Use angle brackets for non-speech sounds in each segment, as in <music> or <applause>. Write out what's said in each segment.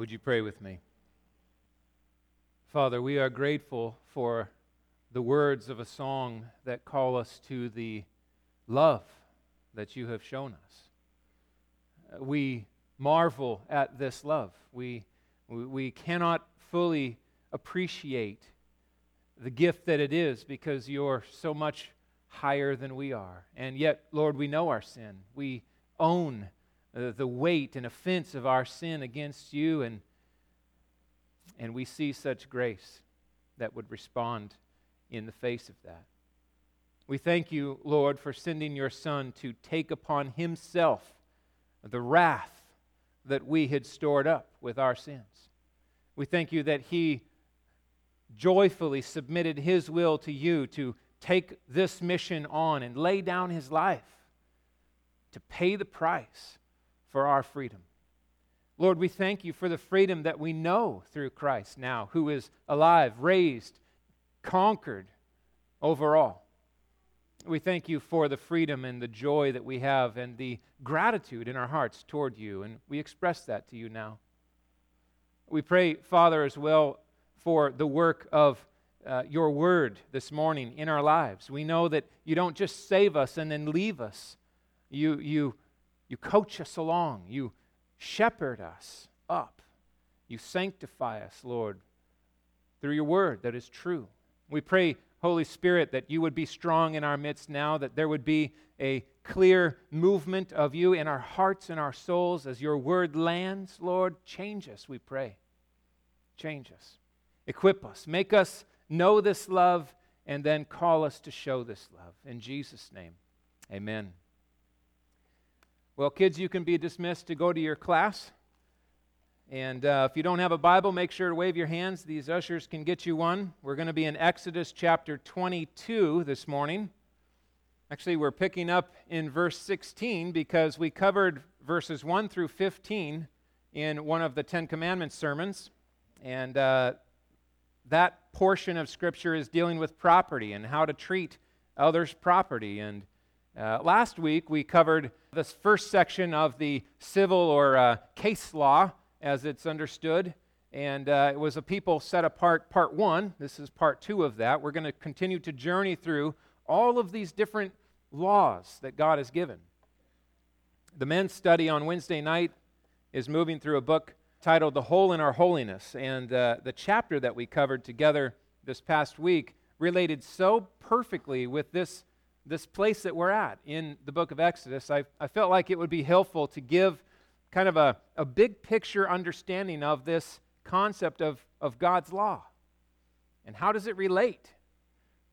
Would you pray with me? Father, we are grateful for the words of a song that call us to the love that you have shown us. We marvel at this love. We, we cannot fully appreciate the gift that it is because you're so much higher than we are. And yet, Lord, we know our sin. We own uh, the weight and offense of our sin against you, and, and we see such grace that would respond in the face of that. We thank you, Lord, for sending your Son to take upon himself the wrath that we had stored up with our sins. We thank you that he joyfully submitted his will to you to take this mission on and lay down his life to pay the price for our freedom. Lord, we thank you for the freedom that we know through Christ now, who is alive, raised, conquered over all. We thank you for the freedom and the joy that we have and the gratitude in our hearts toward you, and we express that to you now. We pray, Father, as well for the work of uh, your word this morning in our lives. We know that you don't just save us and then leave us, you, you, you coach us along, you shepherd us up, you sanctify us, Lord, through your word that is true. We pray, Holy Spirit, that you would be strong in our midst now, that there would be a clear movement of you in our hearts and our souls as your word lands. Lord, change us, we pray. Change us. Equip us. Make us know this love and then call us to show this love. In Jesus' name, amen. Well, kids, you can be dismissed to go to your class. And uh, if you don't have a Bible, make sure to wave your hands. These ushers can get you one. We're going to be in Exodus chapter 22 this morning. Actually, we're picking up in verse 16 because we covered verses 1 through 15 in one of the Ten Commandments sermons. And uh, that portion of Scripture is dealing with property and how to treat others' property. And uh, last week we covered this first section of the civil or uh, case law as it's understood. And uh, it was a people set apart, part one. This is part two of that. We're going to continue to journey through all of these different laws that God has given. The men's study on Wednesday night is moving through a book titled The Hole in Our Holiness. And uh, the chapter that we covered together this past week related so perfectly with this, this place that we're at in the book of Exodus. I, I felt like it would be helpful to give kind of a, a big picture understanding of this concept of, of God's law. And how does it relate?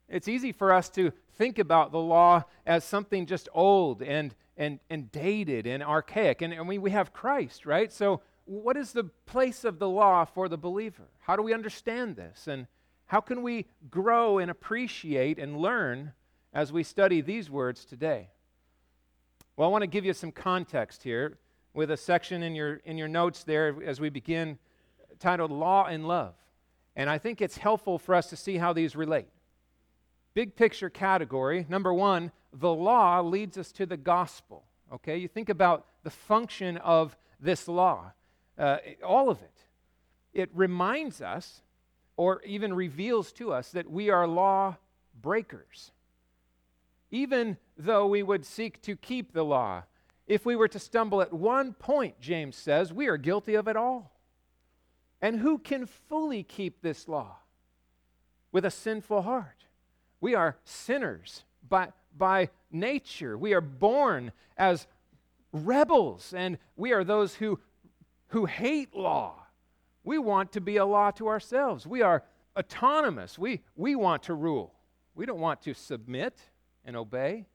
It's easy for us to think about the law as something just old and, and, and dated and archaic. And, and we, we have Christ, right? So what is the place of the law for the believer? How do we understand this? And how can we grow and appreciate and learn as we study these words today? Well, I want to give you some context here with a section in your, in your notes there as we begin titled Law and Love. And I think it's helpful for us to see how these relate. Big picture category number one, the law leads us to the gospel. Okay, you think about the function of this law uh, all of it. It reminds us, or even reveals to us, that we are law breakers. Even though we would seek to keep the law, if we were to stumble at one point, James says, we are guilty of it all. And who can fully keep this law? With a sinful heart. We are sinners by, by nature. We are born as rebels, and we are those who who hate law. We want to be a law to ourselves. We are autonomous. We, we want to rule. We don't want to submit and obey.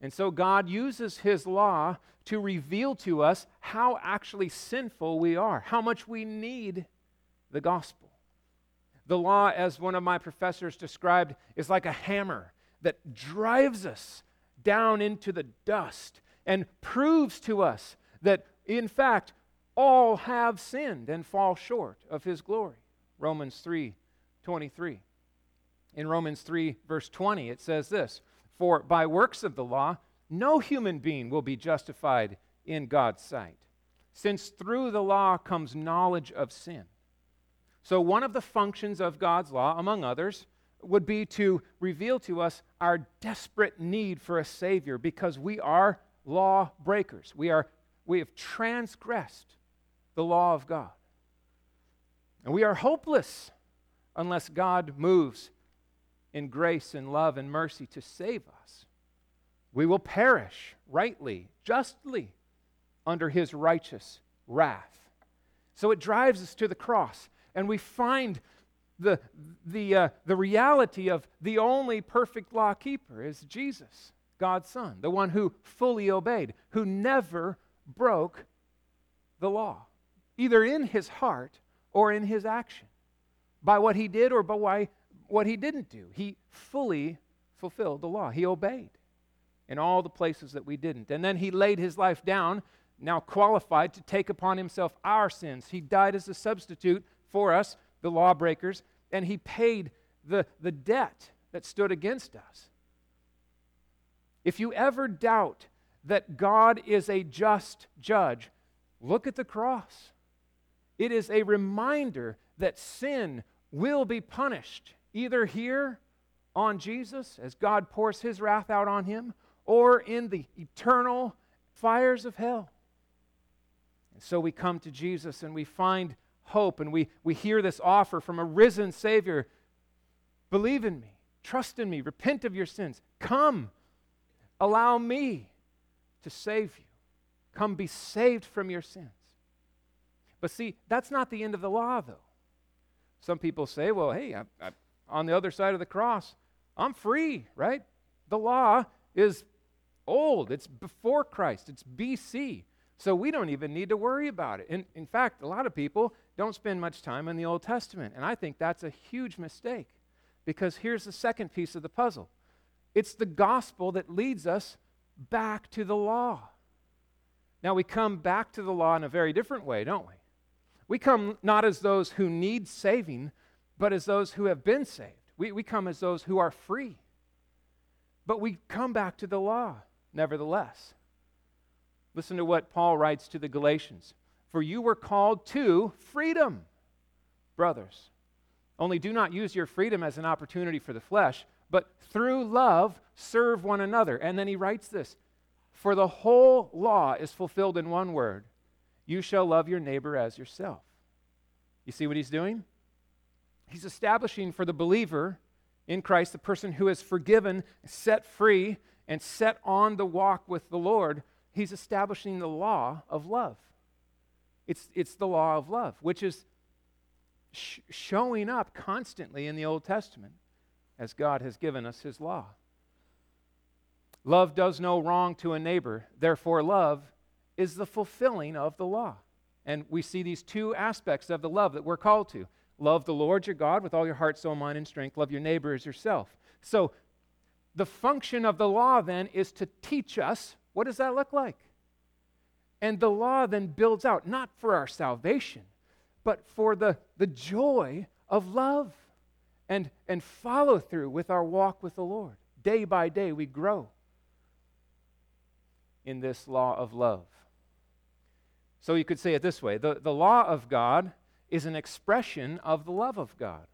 And so God uses His law to reveal to us how actually sinful we are, how much we need the gospel. The law, as one of my professors described, is like a hammer that drives us down into the dust and proves to us that, in fact, all have sinned and fall short of his glory. Romans 3 23. In Romans 3, verse 20, it says this For by works of the law, no human being will be justified in God's sight. since through the law comes knowledge of sin. So, one of the functions of God's law, among others, would be to reveal to us our desperate need for a Savior because we are law breakers. We, are, we have transgressed the law of God. And we are hopeless unless God moves in grace and love and mercy to save us. We will perish rightly, justly, under his righteous wrath. So it drives us to the cross, and we find the, the, uh, the reality of the only perfect law keeper is Jesus, God's Son, the one who fully obeyed, who never broke the law, either in his heart or in his action, by what he did or by why, what he didn't do. He fully fulfilled the law, he obeyed in all the places that we didn't. And then he laid his life down, now qualified to take upon himself our sins. He died as a substitute for us, the lawbreakers, and he paid the, the debt that stood against us. If you ever doubt that God is a just judge, look at the cross. It is a reminder that sin will be punished, either here on Jesus as God pours his wrath out on him, or in the eternal fires of hell. And so we come to Jesus and we find hope and we, we hear this offer from a risen Savior believe in me, trust in me, repent of your sins, come, allow me to save you. Come be saved from your sins. But see, that's not the end of the law, though. Some people say, well, hey, I, I, on the other side of the cross, I'm free, right? The law is old, it's before Christ, it's BC. So we don't even need to worry about it. In, in fact, a lot of people don't spend much time in the Old Testament. And I think that's a huge mistake because here's the second piece of the puzzle it's the gospel that leads us back to the law. Now, we come back to the law in a very different way, don't we? We come not as those who need saving, but as those who have been saved. We, we come as those who are free. But we come back to the law, nevertheless. Listen to what Paul writes to the Galatians For you were called to freedom, brothers. Only do not use your freedom as an opportunity for the flesh, but through love serve one another. And then he writes this For the whole law is fulfilled in one word you shall love your neighbor as yourself. You see what he's doing? He's establishing for the believer in Christ, the person who is forgiven, set free, and set on the walk with the Lord, he's establishing the law of love. It's, it's the law of love, which is sh- showing up constantly in the Old Testament as God has given us his law. Love does no wrong to a neighbor, therefore, love is the fulfilling of the law. And we see these two aspects of the love that we're called to love the Lord your God with all your heart, soul, mind, and strength, love your neighbor as yourself. So, the function of the law then is to teach us what does that look like? And the law then builds out, not for our salvation, but for the, the joy of love and, and follow through with our walk with the Lord. Day by day, we grow in this law of love. So you could say it this way the, the law of God is an expression of the love of God.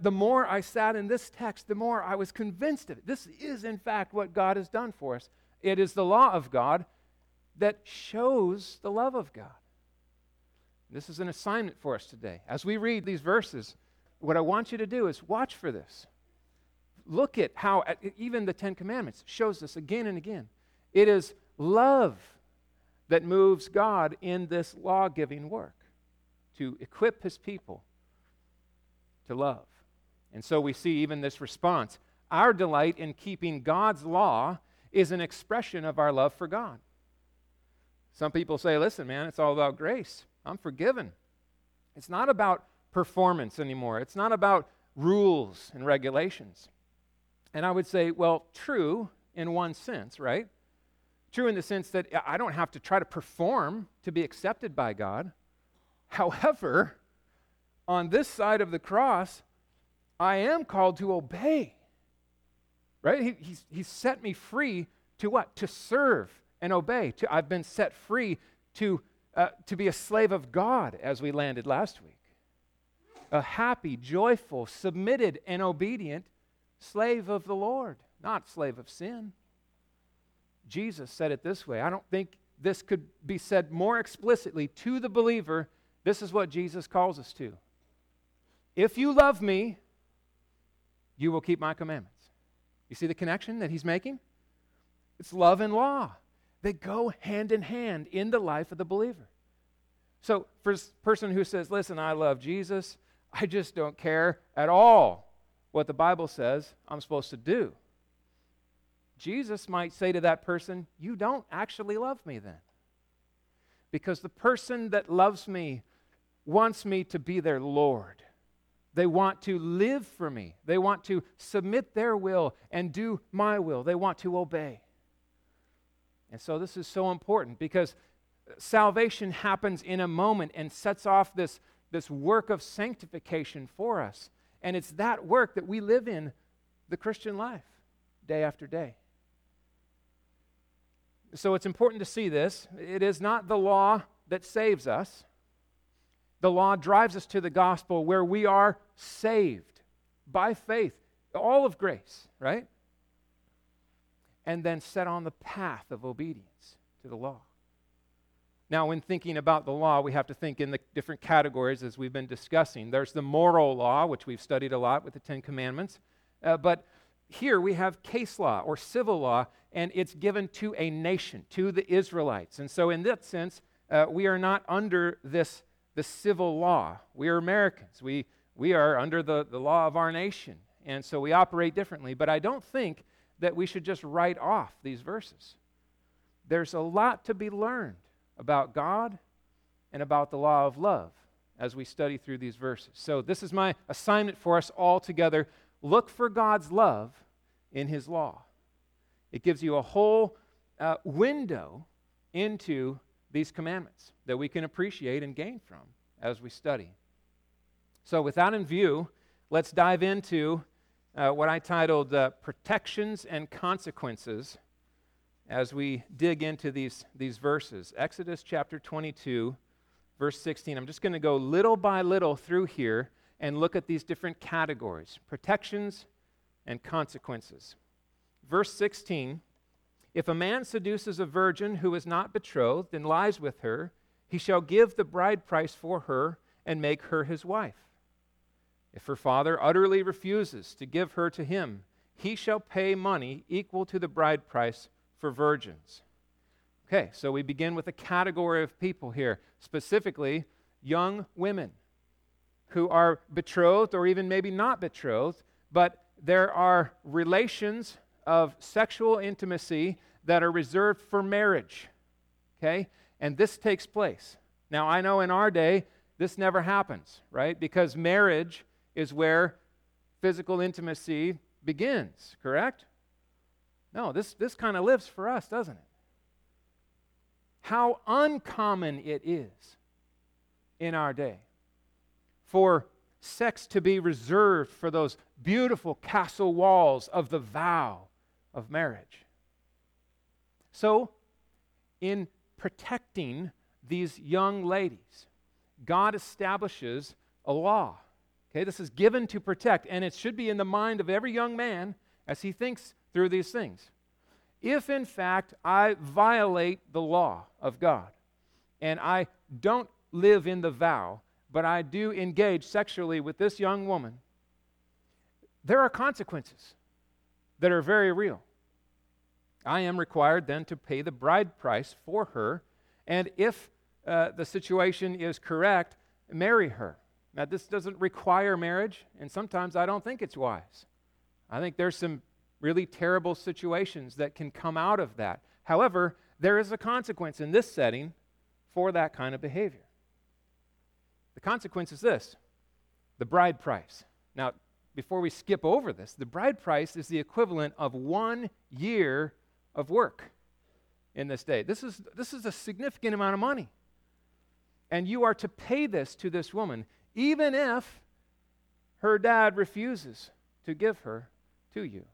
The more I sat in this text, the more I was convinced of it. This is, in fact, what God has done for us. It is the law of God that shows the love of God. This is an assignment for us today. As we read these verses, what I want you to do is watch for this. Look at how even the Ten Commandments shows this again and again. It is love that moves God in this law giving work to equip his people to love. And so we see even this response. Our delight in keeping God's law is an expression of our love for God. Some people say, listen, man, it's all about grace. I'm forgiven. It's not about performance anymore, it's not about rules and regulations. And I would say, well, true in one sense, right? True in the sense that I don't have to try to perform to be accepted by God. However, on this side of the cross, I am called to obey. Right? He, he's, he's set me free to what? To serve and obey. To, I've been set free to, uh, to be a slave of God, as we landed last week. A happy, joyful, submitted, and obedient slave of the Lord, not slave of sin. Jesus said it this way. I don't think this could be said more explicitly to the believer. This is what Jesus calls us to. If you love me, you will keep my commandments. You see the connection that he's making? It's love and law. They go hand in hand in the life of the believer. So, for a person who says, Listen, I love Jesus, I just don't care at all what the Bible says I'm supposed to do. Jesus might say to that person, You don't actually love me then. Because the person that loves me wants me to be their Lord. They want to live for me. They want to submit their will and do my will. They want to obey. And so this is so important because salvation happens in a moment and sets off this, this work of sanctification for us. And it's that work that we live in the Christian life day after day. So it's important to see this. It is not the law that saves us. The law drives us to the gospel where we are saved by faith, all of grace, right? And then set on the path of obedience to the law. Now, when thinking about the law, we have to think in the different categories as we've been discussing. There's the moral law, which we've studied a lot with the Ten Commandments. Uh, but here we have case law or civil law, and it's given to a nation, to the Israelites. And so, in that sense, uh, we are not under this the civil law. We are Americans. We, we are under the, the law of our nation. And so we operate differently. But I don't think that we should just write off these verses. There's a lot to be learned about God and about the law of love as we study through these verses. So, this is my assignment for us all together. Look for God's love in His law. It gives you a whole uh, window into these commandments that we can appreciate and gain from as we study. So, with that in view, let's dive into uh, what I titled uh, Protections and Consequences as we dig into these, these verses. Exodus chapter 22, verse 16. I'm just going to go little by little through here and look at these different categories protections and consequences. Verse 16 If a man seduces a virgin who is not betrothed and lies with her, he shall give the bride price for her and make her his wife. If her father utterly refuses to give her to him, he shall pay money equal to the bride price for virgins. Okay, so we begin with a category of people here, specifically young women who are betrothed or even maybe not betrothed, but there are relations of sexual intimacy that are reserved for marriage. Okay? And this takes place. Now, I know in our day, this never happens, right? Because marriage is where physical intimacy begins, correct? No, this, this kind of lives for us, doesn't it? How uncommon it is in our day for sex to be reserved for those beautiful castle walls of the vow of marriage. So, in protecting these young ladies, God establishes a law. Okay, this is given to protect, and it should be in the mind of every young man as he thinks through these things. If in fact I violate the law of God and I don't live in the vow, but I do engage sexually with this young woman, there are consequences that are very real. I am required then to pay the bride price for her, and if uh, the situation is correct, marry her. Now, this doesn't require marriage, and sometimes I don't think it's wise. I think there's some really terrible situations that can come out of that. However, there is a consequence in this setting for that kind of behavior. The consequence is this the bride price. Now, before we skip over this, the bride price is the equivalent of one year of work in this day. This is, this is a significant amount of money. And you are to pay this to this woman, even if her dad refuses to give her to you.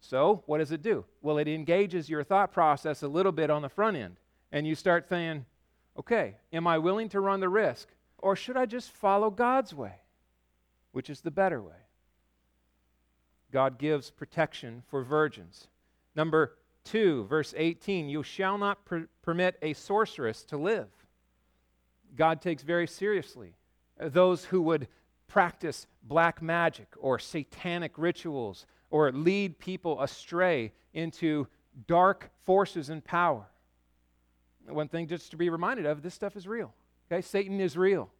So, what does it do? Well, it engages your thought process a little bit on the front end. And you start saying, Okay, am I willing to run the risk? Or should I just follow God's way, which is the better way? God gives protection for virgins. Number 2, verse 18 You shall not per- permit a sorceress to live. God takes very seriously those who would practice black magic or satanic rituals or lead people astray into dark forces and power. One thing just to be reminded of this stuff is real. Okay? Satan is real.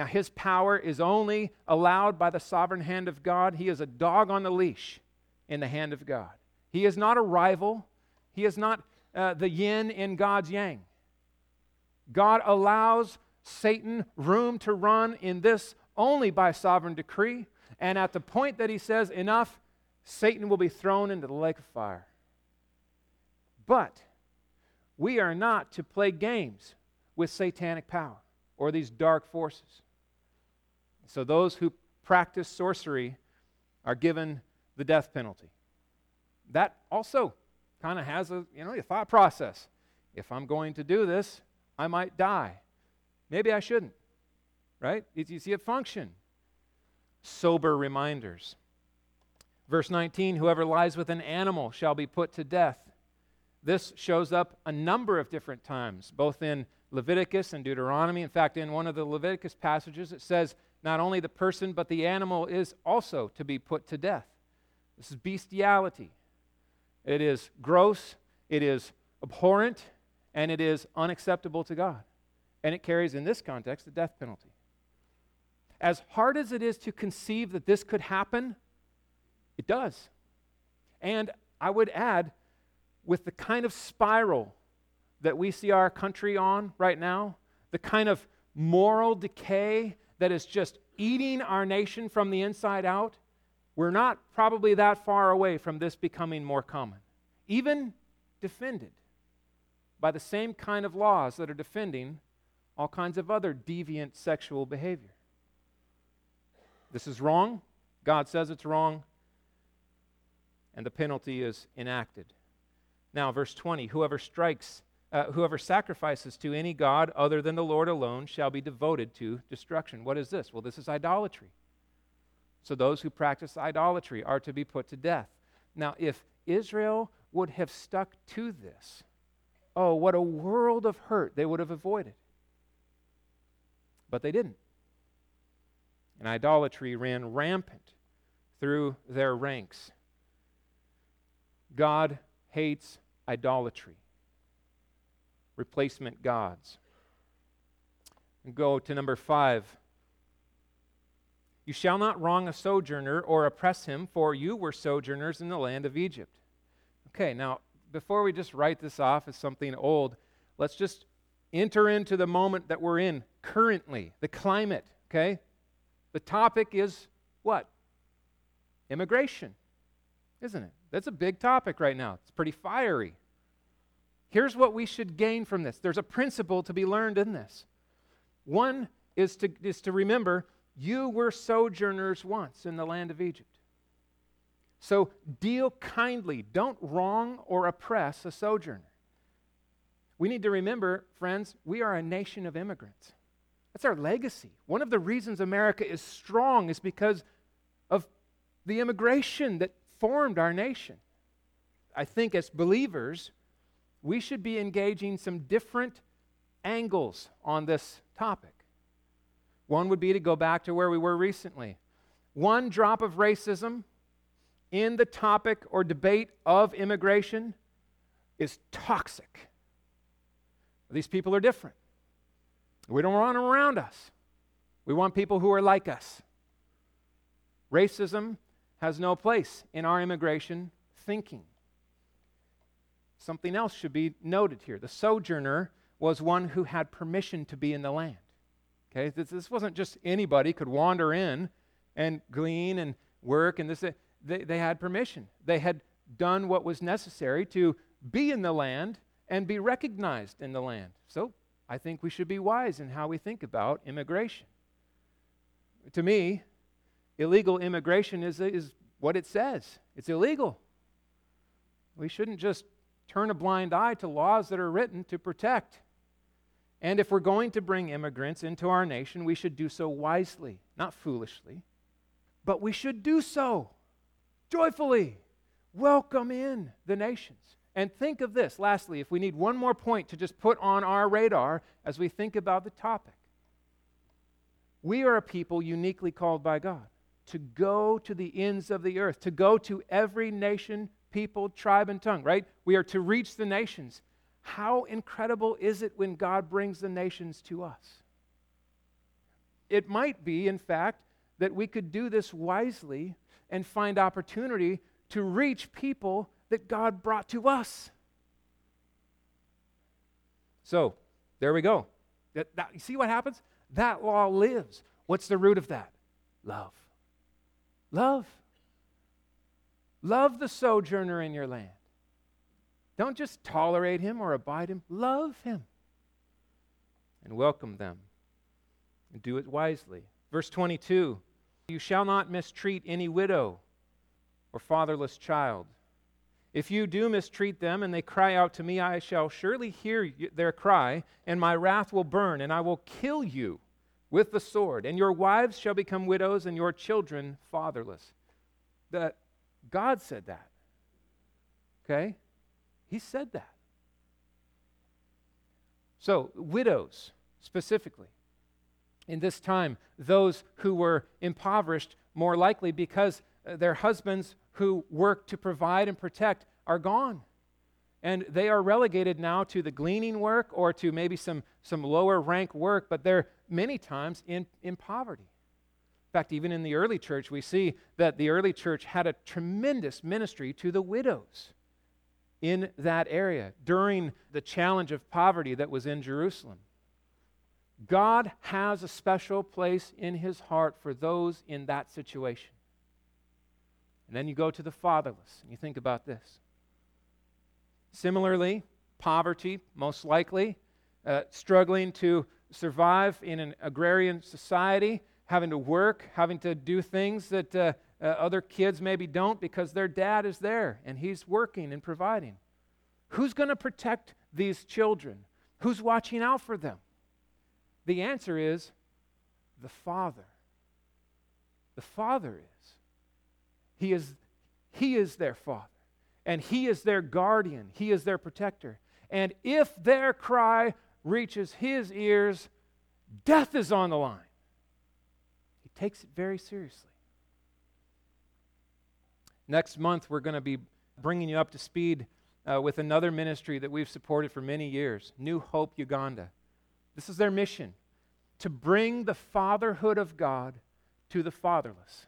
Now, his power is only allowed by the sovereign hand of God. He is a dog on the leash in the hand of God. He is not a rival, he is not uh, the yin in God's yang. God allows Satan room to run in this only by sovereign decree. And at the point that he says, enough, Satan will be thrown into the lake of fire. But we are not to play games with satanic power or these dark forces. So those who practice sorcery are given the death penalty. That also kind of has a, you know, a thought process. If I'm going to do this, I might die. Maybe I shouldn't. Right? You see it function. Sober reminders. Verse 19 Whoever lies with an animal shall be put to death. This shows up a number of different times, both in Leviticus and Deuteronomy. In fact, in one of the Leviticus passages, it says not only the person, but the animal is also to be put to death. This is bestiality. It is gross, it is abhorrent, and it is unacceptable to God. And it carries, in this context, the death penalty. As hard as it is to conceive that this could happen, it does. And I would add, with the kind of spiral that we see our country on right now, the kind of moral decay that is just eating our nation from the inside out, we're not probably that far away from this becoming more common, even defended by the same kind of laws that are defending all kinds of other deviant sexual behavior. This is wrong. God says it's wrong. And the penalty is enacted. Now, verse 20 whoever strikes, uh, whoever sacrifices to any God other than the Lord alone shall be devoted to destruction. What is this? Well, this is idolatry. So those who practice idolatry are to be put to death. Now, if Israel would have stuck to this, oh, what a world of hurt they would have avoided. But they didn't. And idolatry ran rampant through their ranks. God hates idolatry, replacement gods. And go to number five. You shall not wrong a sojourner or oppress him, for you were sojourners in the land of Egypt. Okay, now, before we just write this off as something old, let's just enter into the moment that we're in currently, the climate, okay? The topic is what? Immigration, isn't it? That's a big topic right now. It's pretty fiery. Here's what we should gain from this there's a principle to be learned in this. One is to, is to remember you were sojourners once in the land of Egypt. So deal kindly. Don't wrong or oppress a sojourner. We need to remember, friends, we are a nation of immigrants. That's our legacy. One of the reasons America is strong is because of the immigration that formed our nation. I think as believers, we should be engaging some different angles on this topic. One would be to go back to where we were recently. One drop of racism in the topic or debate of immigration is toxic. These people are different. We don't want them around us. We want people who are like us. Racism has no place in our immigration thinking. Something else should be noted here. The sojourner was one who had permission to be in the land. Okay, this, this wasn't just anybody could wander in and glean and work and this. They, they had permission. They had done what was necessary to be in the land and be recognized in the land. So I think we should be wise in how we think about immigration. To me, illegal immigration is, is what it says it's illegal. We shouldn't just turn a blind eye to laws that are written to protect And if we're going to bring immigrants into our nation, we should do so wisely, not foolishly, but we should do so joyfully. Welcome in the nations. And think of this, lastly, if we need one more point to just put on our radar as we think about the topic. We are a people uniquely called by God to go to the ends of the earth, to go to every nation, people, tribe, and tongue, right? We are to reach the nations. How incredible is it when God brings the nations to us? It might be, in fact, that we could do this wisely and find opportunity to reach people that God brought to us. So, there we go. That, that, you see what happens? That law lives. What's the root of that? Love. Love. Love the sojourner in your land. Don't just tolerate him or abide him, love him and welcome them and do it wisely. Verse 22 You shall not mistreat any widow or fatherless child. If you do mistreat them and they cry out to me, I shall surely hear their cry, and my wrath will burn, and I will kill you with the sword, and your wives shall become widows, and your children fatherless. That God said that. Okay? He said that. So, widows specifically. In this time, those who were impoverished, more likely because uh, their husbands who work to provide and protect are gone. And they are relegated now to the gleaning work or to maybe some, some lower rank work, but they're many times in, in poverty. In fact, even in the early church, we see that the early church had a tremendous ministry to the widows in that area during the challenge of poverty that was in Jerusalem. God has a special place in his heart for those in that situation. And then you go to the fatherless and you think about this. Similarly, poverty, most likely, uh, struggling to survive in an agrarian society, having to work, having to do things that uh, uh, other kids maybe don't because their dad is there and he's working and providing. Who's going to protect these children? Who's watching out for them? The answer is the Father. The Father is. He is, he is their father, and he is their guardian, he is their protector. And if their cry reaches his ears, death is on the line. Takes it very seriously. Next month, we're going to be bringing you up to speed uh, with another ministry that we've supported for many years New Hope Uganda. This is their mission to bring the fatherhood of God to the fatherless.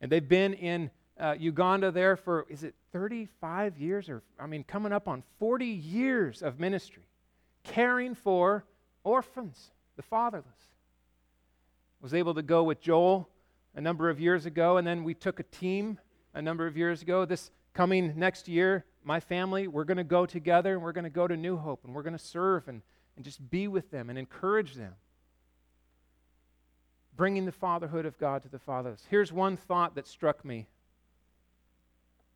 And they've been in uh, Uganda there for, is it 35 years? Or, I mean, coming up on 40 years of ministry, caring for orphans, the fatherless. Was able to go with Joel a number of years ago, and then we took a team a number of years ago. This coming next year, my family, we're going to go together and we're going to go to New Hope and we're going to serve and, and just be with them and encourage them bringing the fatherhood of God to the fatherless. Here's one thought that struck me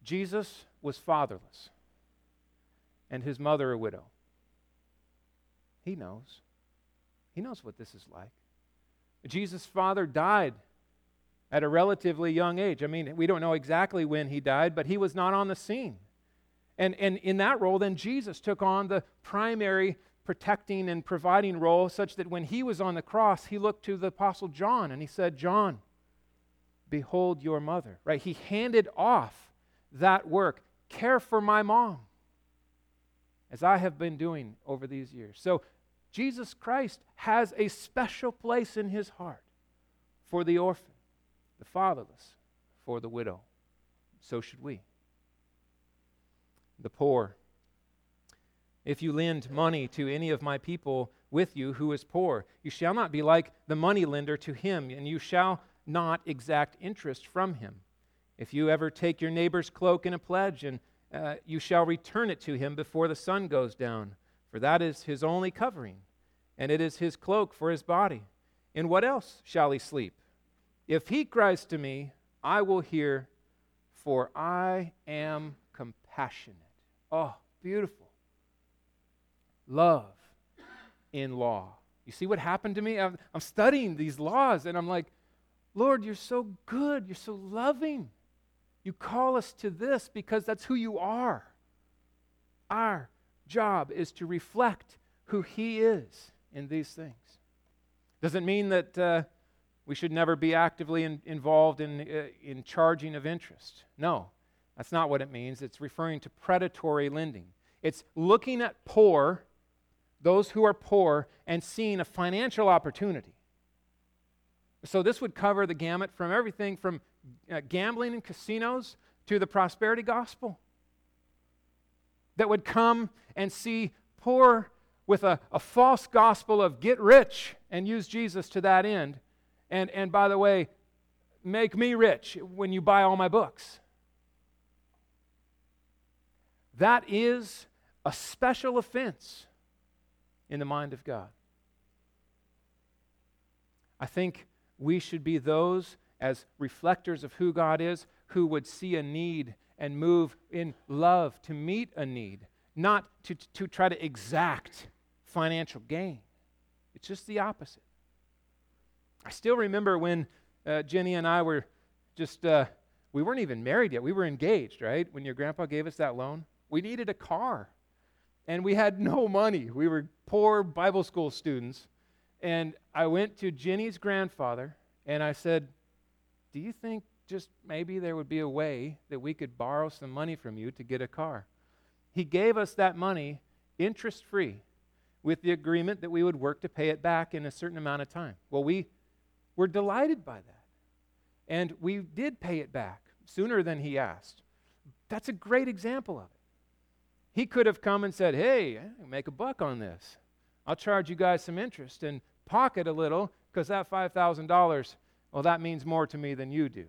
Jesus was fatherless, and his mother a widow. He knows. He knows what this is like. Jesus' father died at a relatively young age. I mean, we don't know exactly when he died, but he was not on the scene. And, and in that role, then Jesus took on the primary protecting and providing role, such that when he was on the cross, he looked to the Apostle John and he said, John, behold your mother. Right? He handed off that work. Care for my mom, as I have been doing over these years. So, Jesus Christ has a special place in his heart for the orphan, the fatherless, for the widow. So should we. The poor if you lend money to any of my people with you who is poor, you shall not be like the money lender to him, and you shall not exact interest from him. If you ever take your neighbor's cloak in a pledge, and uh, you shall return it to him before the sun goes down, for that is his only covering, and it is his cloak for his body. In what else shall he sleep? If he cries to me, I will hear, for I am compassionate. Oh, beautiful love, in law. You see what happened to me? I'm, I'm studying these laws and I'm like, Lord, you're so good. You're so loving. You call us to this because that's who you are. Our job is to reflect who He is in these things. Doesn't mean that uh, we should never be actively in, involved in, uh, in charging of interest. No, that's not what it means. It's referring to predatory lending. It's looking at poor, those who are poor, and seeing a financial opportunity. So this would cover the gamut from everything from uh, gambling and casinos to the prosperity gospel. That would come and see poor with a, a false gospel of get rich and use Jesus to that end. And, and by the way, make me rich when you buy all my books. That is a special offense in the mind of God. I think we should be those as reflectors of who God is who would see a need and move in love to meet a need, not to, to try to exact financial gain. It's just the opposite. I still remember when uh, Jenny and I were just, uh, we weren't even married yet. We were engaged, right? When your grandpa gave us that loan. We needed a car. And we had <laughs> no money. We were poor Bible school students. And I went to Jenny's grandfather and I said, Do you think just maybe there would be a way that we could borrow some money from you to get a car? He gave us that money interest free with the agreement that we would work to pay it back in a certain amount of time. Well, we were delighted by that. And we did pay it back sooner than he asked. That's a great example of it. He could have come and said, Hey, make a buck on this. I'll charge you guys some interest and pocket a little because that $5,000, well, that means more to me than you do.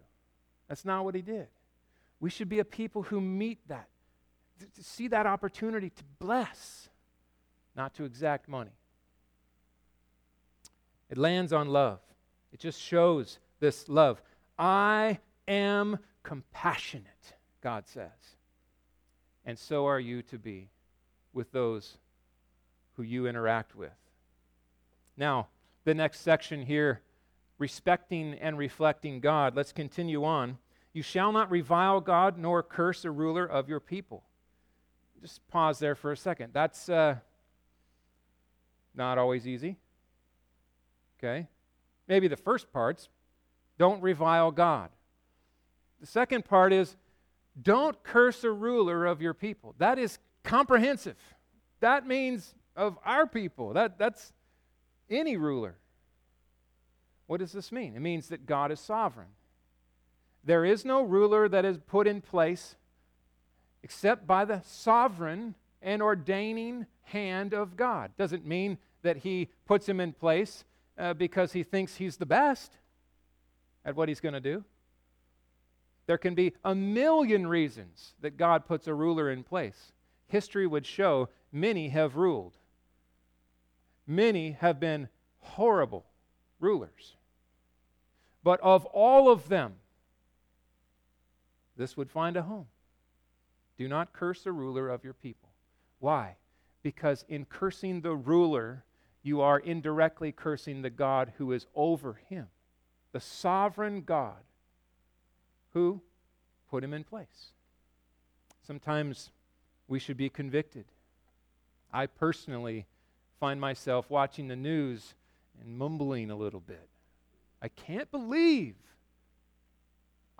That's not what he did. We should be a people who meet that, to see that opportunity to bless not to exact money. It lands on love. It just shows this love. I am compassionate, God says. And so are you to be with those who you interact with. Now, the next section here, respecting and reflecting God. Let's continue on. You shall not revile God nor curse a ruler of your people. Just pause there for a second. That's. Uh, not always easy. Okay? Maybe the first part's don't revile God. The second part is don't curse a ruler of your people. That is comprehensive. That means of our people. That, that's any ruler. What does this mean? It means that God is sovereign. There is no ruler that is put in place except by the sovereign and ordaining hand of God. Doesn't mean that he puts him in place uh, because he thinks he's the best at what he's going to do. There can be a million reasons that God puts a ruler in place. History would show many have ruled, many have been horrible rulers. But of all of them, this would find a home. Do not curse the ruler of your people. Why? Because in cursing the ruler, you are indirectly cursing the God who is over him, the sovereign God who put him in place. Sometimes we should be convicted. I personally find myself watching the news and mumbling a little bit. I can't believe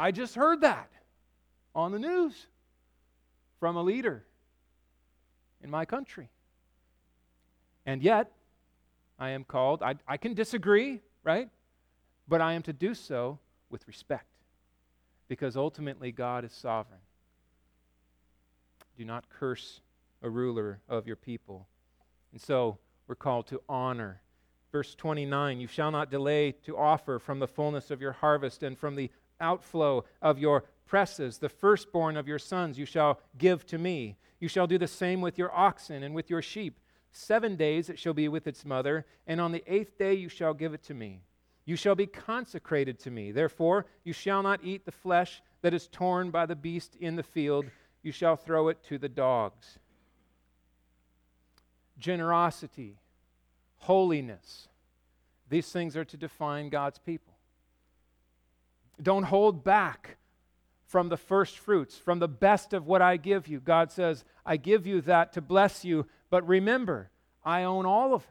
I just heard that on the news from a leader in my country. And yet, I am called, I, I can disagree, right? But I am to do so with respect because ultimately God is sovereign. Do not curse a ruler of your people. And so we're called to honor. Verse 29 You shall not delay to offer from the fullness of your harvest and from the outflow of your presses. The firstborn of your sons you shall give to me. You shall do the same with your oxen and with your sheep. Seven days it shall be with its mother, and on the eighth day you shall give it to me. You shall be consecrated to me. Therefore, you shall not eat the flesh that is torn by the beast in the field. You shall throw it to the dogs. Generosity, holiness. These things are to define God's people. Don't hold back from the first fruits, from the best of what I give you. God says, I give you that to bless you, but remember, I own all of it.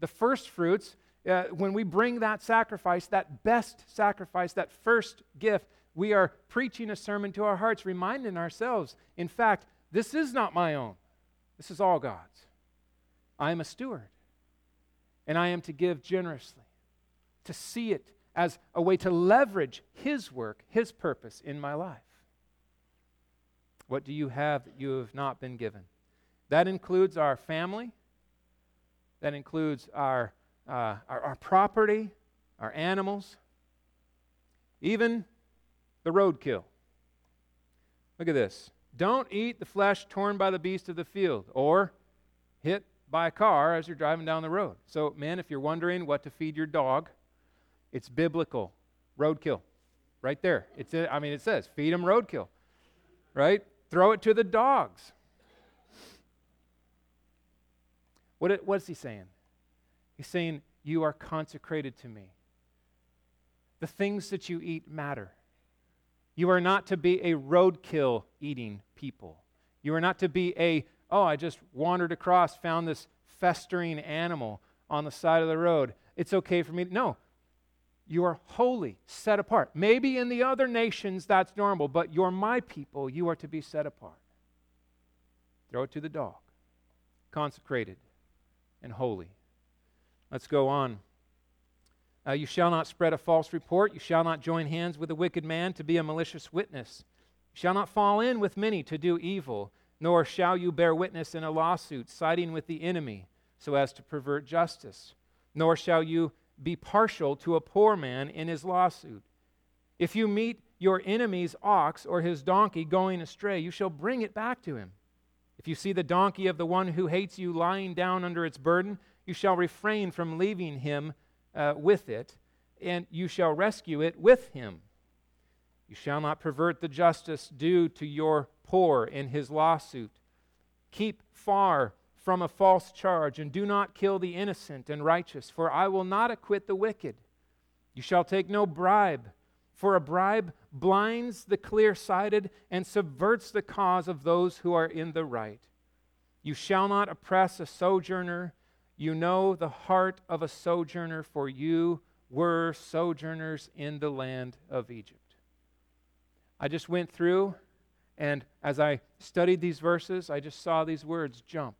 The first fruits, uh, when we bring that sacrifice, that best sacrifice, that first gift, we are preaching a sermon to our hearts, reminding ourselves, in fact, this is not my own. This is all God's. I am a steward, and I am to give generously, to see it as a way to leverage His work, His purpose in my life. What do you have that you have not been given? That includes our family, that includes our, uh, our, our property, our animals, even the roadkill. Look at this. Don't eat the flesh torn by the beast of the field or hit by a car as you're driving down the road. So, men, if you're wondering what to feed your dog, it's biblical. Roadkill. Right there. It's I mean it says feed them roadkill. Right? Throw it to the dogs. What, what's he saying? He's saying, You are consecrated to me. The things that you eat matter. You are not to be a roadkill eating people. You are not to be a, oh, I just wandered across, found this festering animal on the side of the road. It's okay for me. No. You are holy, set apart. Maybe in the other nations that's normal, but you're my people. You are to be set apart. Throw it to the dog. Consecrated and holy. Let's go on. Uh, you shall not spread a false report. You shall not join hands with a wicked man to be a malicious witness. You shall not fall in with many to do evil, nor shall you bear witness in a lawsuit, siding with the enemy, so as to pervert justice. Nor shall you be partial to a poor man in his lawsuit. If you meet your enemy's ox or his donkey going astray, you shall bring it back to him. If you see the donkey of the one who hates you lying down under its burden, you shall refrain from leaving him uh, with it, and you shall rescue it with him. You shall not pervert the justice due to your poor in his lawsuit. Keep far from a false charge, and do not kill the innocent and righteous, for I will not acquit the wicked. You shall take no bribe, for a bribe blinds the clear sighted and subverts the cause of those who are in the right. You shall not oppress a sojourner you know the heart of a sojourner, for you were sojourners in the land of Egypt. I just went through, and as I studied these verses, I just saw these words jump.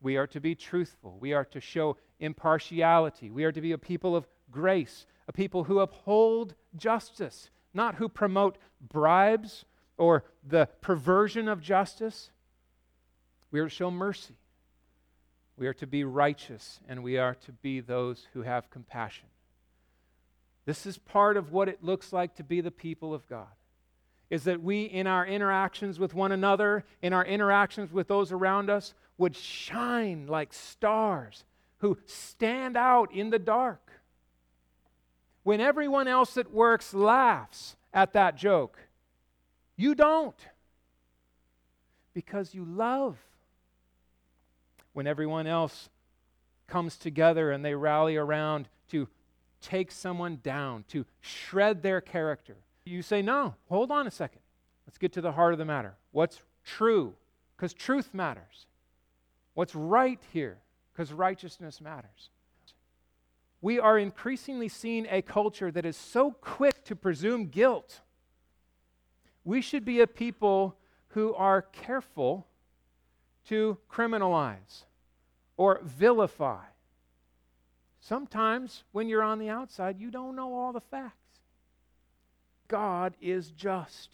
We are to be truthful. We are to show impartiality. We are to be a people of grace, a people who uphold justice, not who promote bribes or the perversion of justice. We are to show mercy. We are to be righteous and we are to be those who have compassion. This is part of what it looks like to be the people of God. Is that we, in our interactions with one another, in our interactions with those around us, would shine like stars who stand out in the dark. When everyone else that works laughs at that joke, you don't. Because you love when everyone else comes together and they rally around to take someone down, to shred their character. You say, No, hold on a second. Let's get to the heart of the matter. What's true? Because truth matters. What's right here? Because righteousness matters. We are increasingly seeing a culture that is so quick to presume guilt. We should be a people who are careful to criminalize or vilify. Sometimes when you're on the outside, you don't know all the facts. God is just.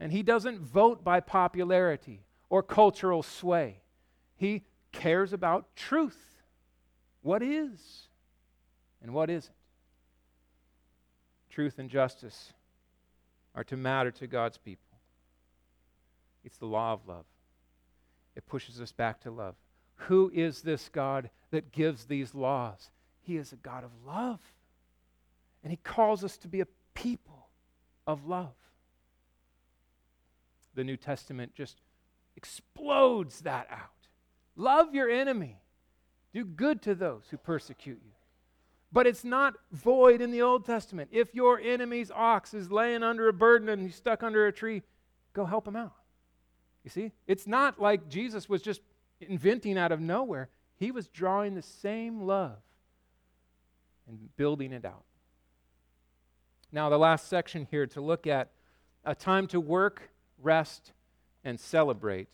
And He doesn't vote by popularity or cultural sway. He cares about truth. What is and what isn't. Truth and justice are to matter to God's people. It's the law of love it pushes us back to love. Who is this God that gives these laws? He is a God of love. And He calls us to be a people of love. The New Testament just explodes that out. Love your enemy. Do good to those who persecute you. But it's not void in the Old Testament. If your enemy's ox is laying under a burden and he's stuck under a tree, go help him out. You see? It's not like Jesus was just inventing out of nowhere. He was drawing the same love and building it out. Now, the last section here to look at a time to work, rest, and celebrate.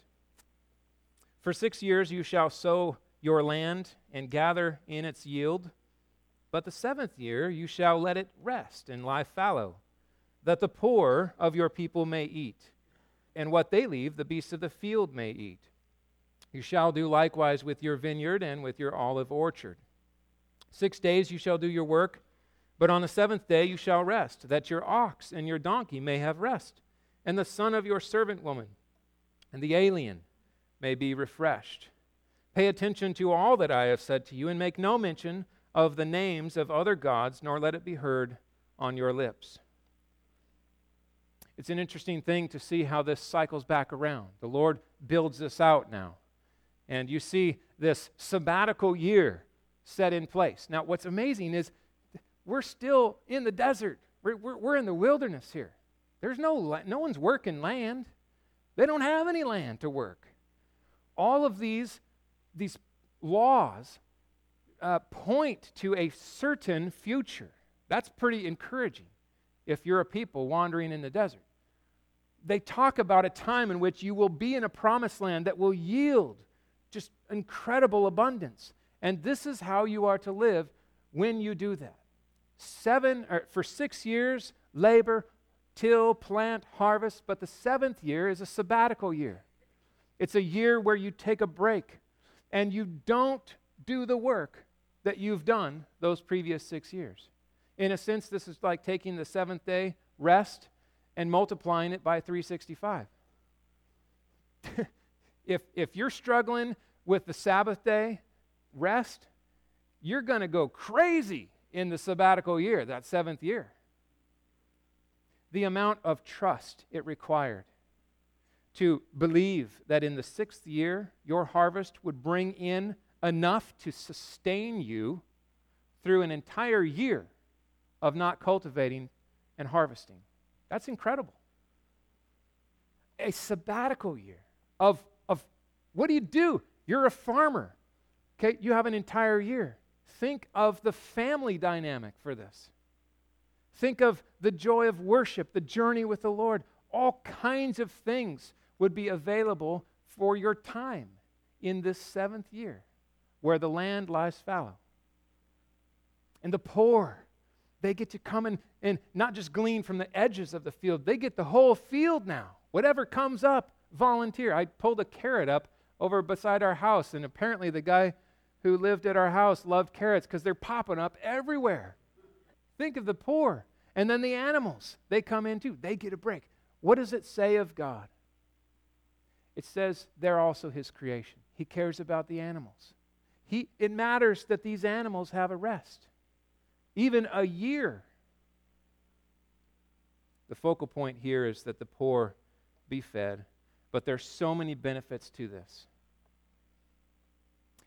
For six years you shall sow your land and gather in its yield. But the seventh year you shall let it rest and lie fallow, that the poor of your people may eat, and what they leave the beasts of the field may eat. You shall do likewise with your vineyard and with your olive orchard. Six days you shall do your work but on the seventh day you shall rest, that your ox and your donkey may have rest, and the son of your servant woman and the alien may be refreshed. Pay attention to all that I have said to you, and make no mention of the names of other gods, nor let it be heard on your lips. It's an interesting thing to see how this cycles back around. The Lord builds this out now. And you see this sabbatical year set in place. Now, what's amazing is we're still in the desert. We're, we're, we're in the wilderness here. There's no, no one's working land. They don't have any land to work. All of these, these laws uh, point to a certain future. That's pretty encouraging if you're a people wandering in the desert. They talk about a time in which you will be in a promised land that will yield just incredible abundance. And this is how you are to live when you do that seven or for six years labor till plant harvest but the seventh year is a sabbatical year. It's a year where you take a break and you don't do the work that you've done those previous six years. In a sense this is like taking the seventh day rest and multiplying it by 365 <laughs> if if you're struggling with the sabbath day rest you're going to go crazy in the sabbatical year, that seventh year. The amount of trust it required to believe that in the sixth year your harvest would bring in enough to sustain you through an entire year of not cultivating and harvesting. That's incredible. A sabbatical year of, of what do you do? You're a farmer. Okay, you have an entire year. Think of the family dynamic for this. Think of the joy of worship, the journey with the Lord. All kinds of things would be available for your time in this seventh year where the land lies fallow. And the poor, they get to come and, and not just glean from the edges of the field, they get the whole field now. Whatever comes up, volunteer. I pulled a carrot up over beside our house, and apparently the guy who lived at our house loved carrots because they're popping up everywhere. Think of the poor. And then the animals, they come in too. They get a break. What does it say of God? It says they're also his creation. He cares about the animals. He, it matters that these animals have a rest, even a year. The focal point here is that the poor be fed, but there's so many benefits to this.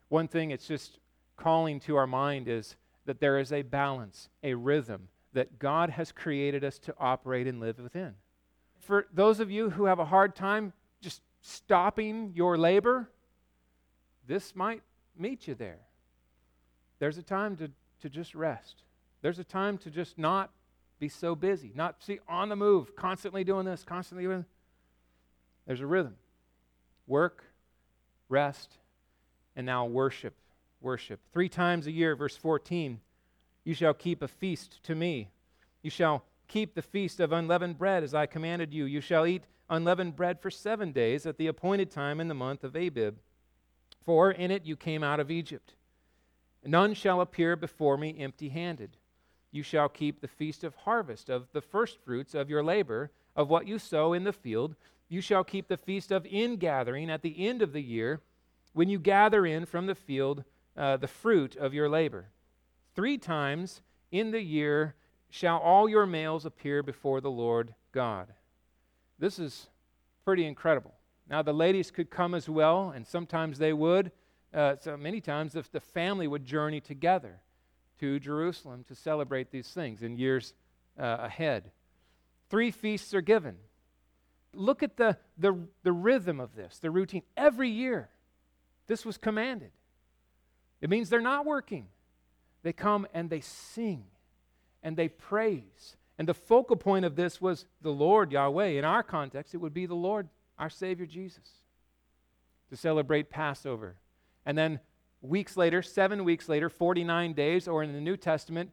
One thing it's just calling to our mind is that there is a balance, a rhythm that God has created us to operate and live within. For those of you who have a hard time just stopping your labor, this might meet you there. There's a time to, to just rest. There's a time to just not be so busy, not see on the move, constantly doing this, constantly doing. There's a rhythm. Work, rest, and now worship. Worship. Three times a year, verse 14, you shall keep a feast to me. You shall keep the feast of unleavened bread as I commanded you. You shall eat unleavened bread for seven days at the appointed time in the month of Abib. For in it you came out of Egypt. None shall appear before me empty handed. You shall keep the feast of harvest, of the firstfruits of your labor, of what you sow in the field. You shall keep the feast of ingathering at the end of the year when you gather in from the field uh, the fruit of your labor. Three times in the year shall all your males appear before the Lord God. This is pretty incredible. Now, the ladies could come as well, and sometimes they would, uh, so many times the, the family would journey together to Jerusalem to celebrate these things in years uh, ahead. Three feasts are given. Look at the, the, the rhythm of this, the routine. Every year, this was commanded. It means they're not working. They come and they sing and they praise. And the focal point of this was the Lord Yahweh. In our context, it would be the Lord, our Savior Jesus, to celebrate Passover. And then weeks later, seven weeks later, 49 days, or in the New Testament,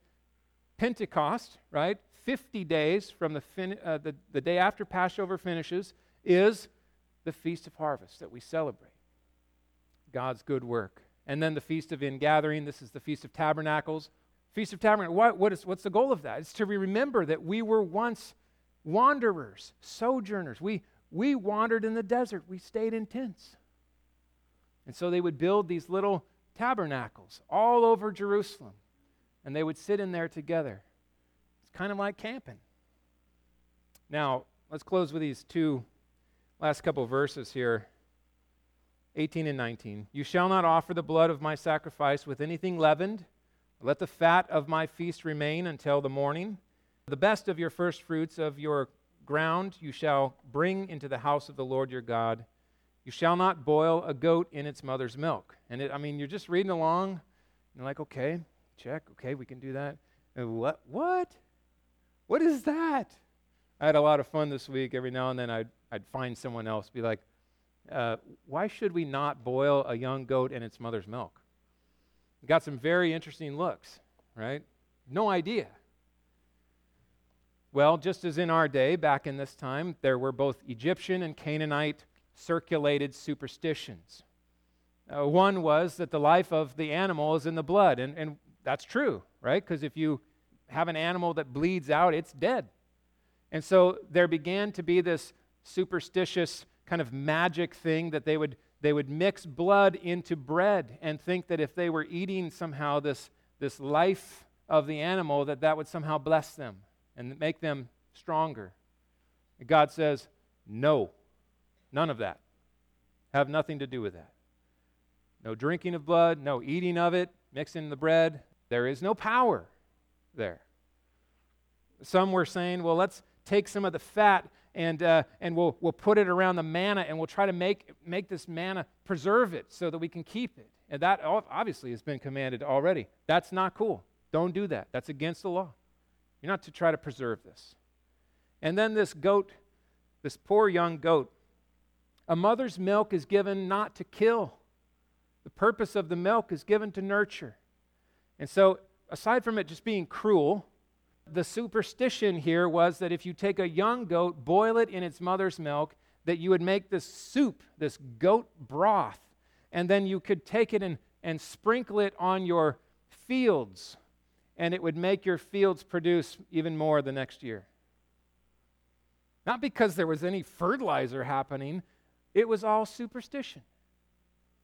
Pentecost, right? 50 days from the, fin- uh, the, the day after Passover finishes, is the Feast of Harvest that we celebrate. God's good work. And then the Feast of Ingathering, this is the Feast of Tabernacles. Feast of Tabernacles, what, what is, what's the goal of that? It's to remember that we were once wanderers, sojourners. We, we wandered in the desert, we stayed in tents. And so they would build these little tabernacles all over Jerusalem, and they would sit in there together. It's kind of like camping. Now, let's close with these two last couple verses here 18 and 19. You shall not offer the blood of my sacrifice with anything leavened. Let the fat of my feast remain until the morning. The best of your first fruits of your ground you shall bring into the house of the Lord your God. You shall not boil a goat in its mother's milk. And it, I mean, you're just reading along. And you're like, okay, check. Okay, we can do that. And what? What? What is that? I had a lot of fun this week. Every now and then I'd, I'd find someone else, be like, uh, why should we not boil a young goat in its mother's milk? Got some very interesting looks, right? No idea. Well, just as in our day, back in this time, there were both Egyptian and Canaanite circulated superstitions. Uh, one was that the life of the animal is in the blood, and, and that's true, right? Because if you have an animal that bleeds out, it's dead. And so there began to be this superstitious kind of magic thing that they would, they would mix blood into bread and think that if they were eating somehow this, this life of the animal, that that would somehow bless them and make them stronger. God says, no, none of that. Have nothing to do with that. No drinking of blood, no eating of it, mixing the bread. There is no power there. Some were saying, well, let's take some of the fat and, uh, and we'll, we'll put it around the manna and we'll try to make, make this manna, preserve it so that we can keep it. And that obviously has been commanded already. That's not cool. Don't do that. That's against the law. You're not to try to preserve this. And then this goat, this poor young goat, a mother's milk is given not to kill. The purpose of the milk is given to nurture. And so, aside from it just being cruel, the superstition here was that if you take a young goat, boil it in its mother's milk, that you would make this soup, this goat broth, and then you could take it and, and sprinkle it on your fields, and it would make your fields produce even more the next year. Not because there was any fertilizer happening, it was all superstition.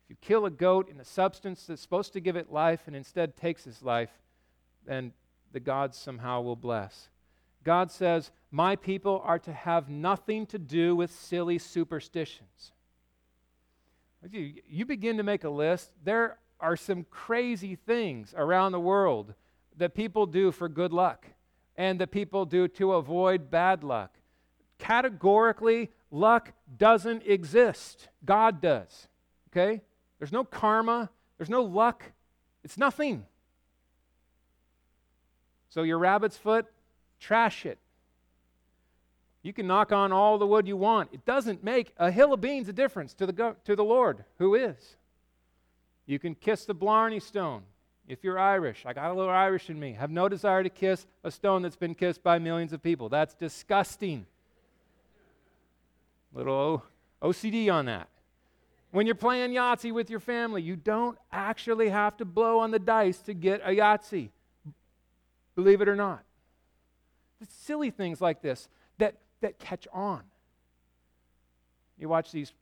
If you kill a goat in a substance that's supposed to give it life and instead takes its life, then the gods somehow will bless. God says, My people are to have nothing to do with silly superstitions. You begin to make a list, there are some crazy things around the world that people do for good luck and that people do to avoid bad luck. Categorically, luck doesn't exist. God does. Okay? There's no karma, there's no luck, it's nothing. So your rabbit's foot, trash it. You can knock on all the wood you want. It doesn't make a hill of beans a difference to the, to the Lord, who is. You can kiss the Blarney stone. If you're Irish, I got a little Irish in me. Have no desire to kiss a stone that's been kissed by millions of people. That's disgusting. Little OCD on that. When you're playing Yahtzee with your family, you don't actually have to blow on the dice to get a Yahtzee believe it or not. It's silly things like this that, that catch on. You watch these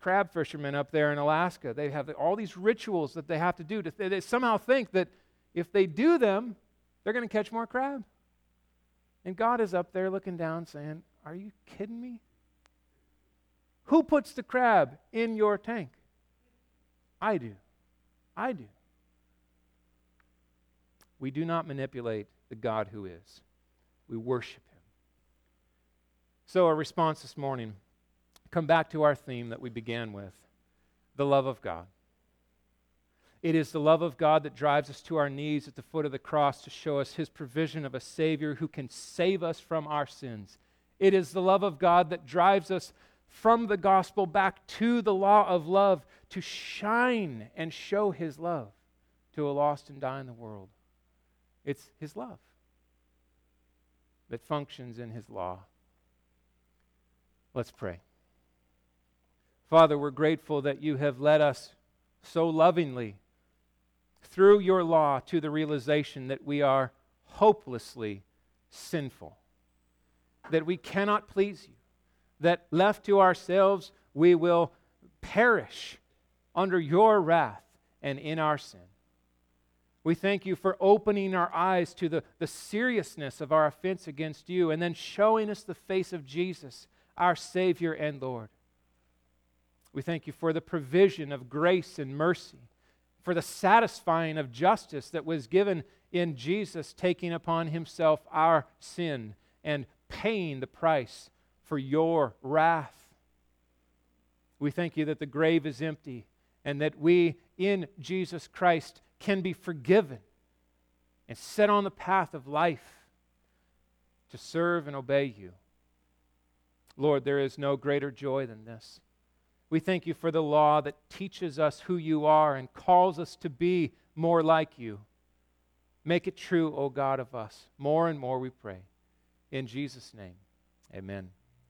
crab fishermen up there in Alaska, they have all these rituals that they have to do. To, they somehow think that if they do them, they're going to catch more crab. And God is up there looking down saying, Are you kidding me? Who puts the crab in your tank? I do. I do. We do not manipulate the God who is, we worship him. So, our response this morning come back to our theme that we began with the love of God. It is the love of God that drives us to our knees at the foot of the cross to show us his provision of a Savior who can save us from our sins. It is the love of God that drives us from the gospel back to the law of love to shine and show his love to a lost and dying world. It's his love that functions in his law. Let's pray. Father, we're grateful that you have led us so lovingly through your law to the realization that we are hopelessly sinful, that we cannot please you, that left to ourselves, we will perish under your wrath and in our sin. We thank you for opening our eyes to the, the seriousness of our offense against you and then showing us the face of Jesus, our Savior and Lord. We thank you for the provision of grace and mercy for the satisfying of justice that was given in Jesus taking upon himself our sin and paying the price for your wrath. We thank you that the grave is empty and that we in Jesus Christ can be forgiven and set on the path of life to serve and obey you. Lord, there is no greater joy than this. We thank you for the law that teaches us who you are and calls us to be more like you. Make it true, O God, of us. More and more we pray. In Jesus' name, amen.